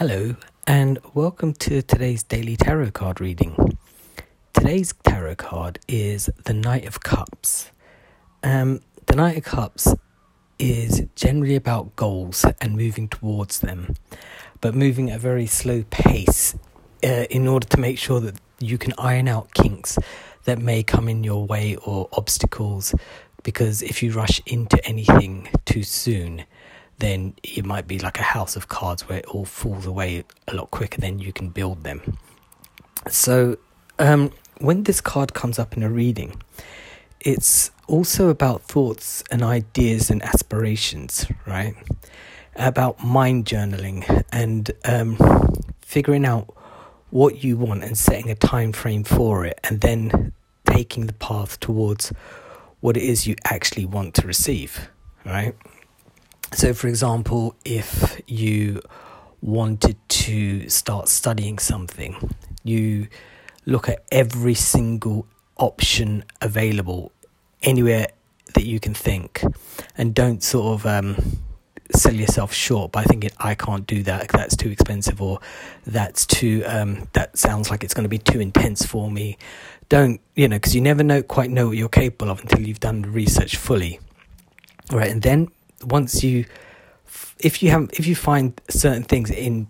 Hello, and welcome to today's daily tarot card reading. Today's tarot card is the Knight of Cups. Um, the Knight of Cups is generally about goals and moving towards them, but moving at a very slow pace uh, in order to make sure that you can iron out kinks that may come in your way or obstacles. Because if you rush into anything too soon, then it might be like a house of cards where it all falls away a lot quicker than you can build them. So, um, when this card comes up in a reading, it's also about thoughts and ideas and aspirations, right? About mind journaling and um, figuring out what you want and setting a time frame for it, and then taking the path towards what it is you actually want to receive, right? So, for example, if you wanted to start studying something, you look at every single option available anywhere that you can think. And don't sort of um, sell yourself short by thinking I can't do that. That's too expensive or that's too um, that sounds like it's going to be too intense for me. Don't you know because you never know quite know what you're capable of until you've done the research fully. Right and then once you if you have if you find certain things in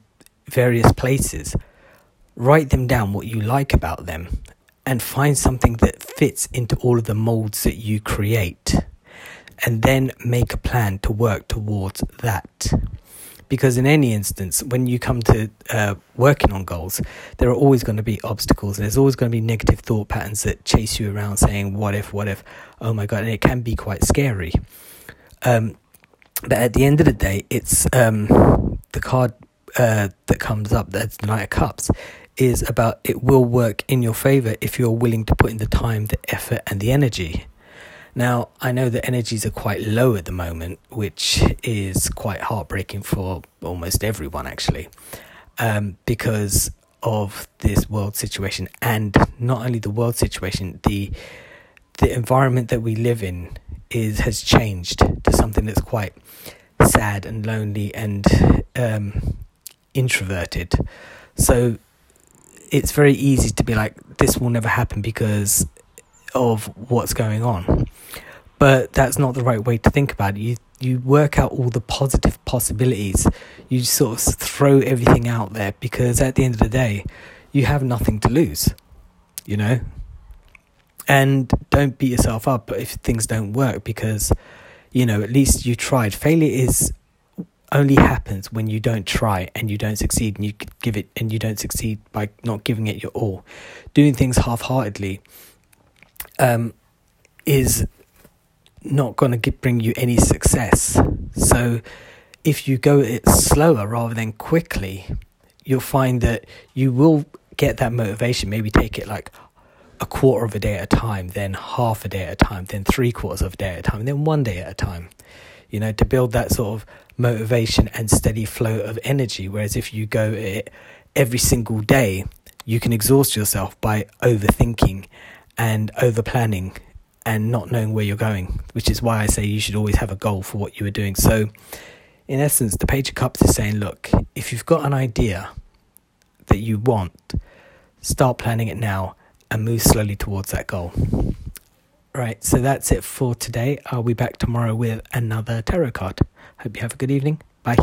various places write them down what you like about them and find something that fits into all of the molds that you create and then make a plan to work towards that. Because in any instance when you come to uh, working on goals there are always going to be obstacles there's always going to be negative thought patterns that chase you around saying what if what if? Oh my god and it can be quite scary. Um, but at the end of the day, it's um, the card uh, that comes up, that's the Knight of Cups, is about it will work in your favor if you're willing to put in the time, the effort, and the energy. Now, I know the energies are quite low at the moment, which is quite heartbreaking for almost everyone, actually, um, because of this world situation, and not only the world situation, the the environment that we live in is has changed something that's quite sad and lonely and um, introverted. So it's very easy to be like, this will never happen because of what's going on. But that's not the right way to think about it. You you work out all the positive possibilities. You sort of throw everything out there because at the end of the day, you have nothing to lose. You know, and don't beat yourself up if things don't work because you know at least you tried. Failure is only happens when you don't try and you don't succeed and you give it and you don't succeed by not giving it your all. Doing things half-heartedly um, is not going to bring you any success. So if you go it slower rather than quickly you'll find that you will get that motivation. Maybe take it like a quarter of a day at a time, then half a day at a time, then three quarters of a day at a time, and then one day at a time. You know, to build that sort of motivation and steady flow of energy. Whereas if you go it every single day, you can exhaust yourself by overthinking and over planning and not knowing where you're going, which is why I say you should always have a goal for what you are doing. So, in essence, the Page of Cups is saying, look, if you've got an idea that you want, start planning it now and move slowly towards that goal. Right, so that's it for today. I'll be back tomorrow with another tarot card. Hope you have a good evening. Bye.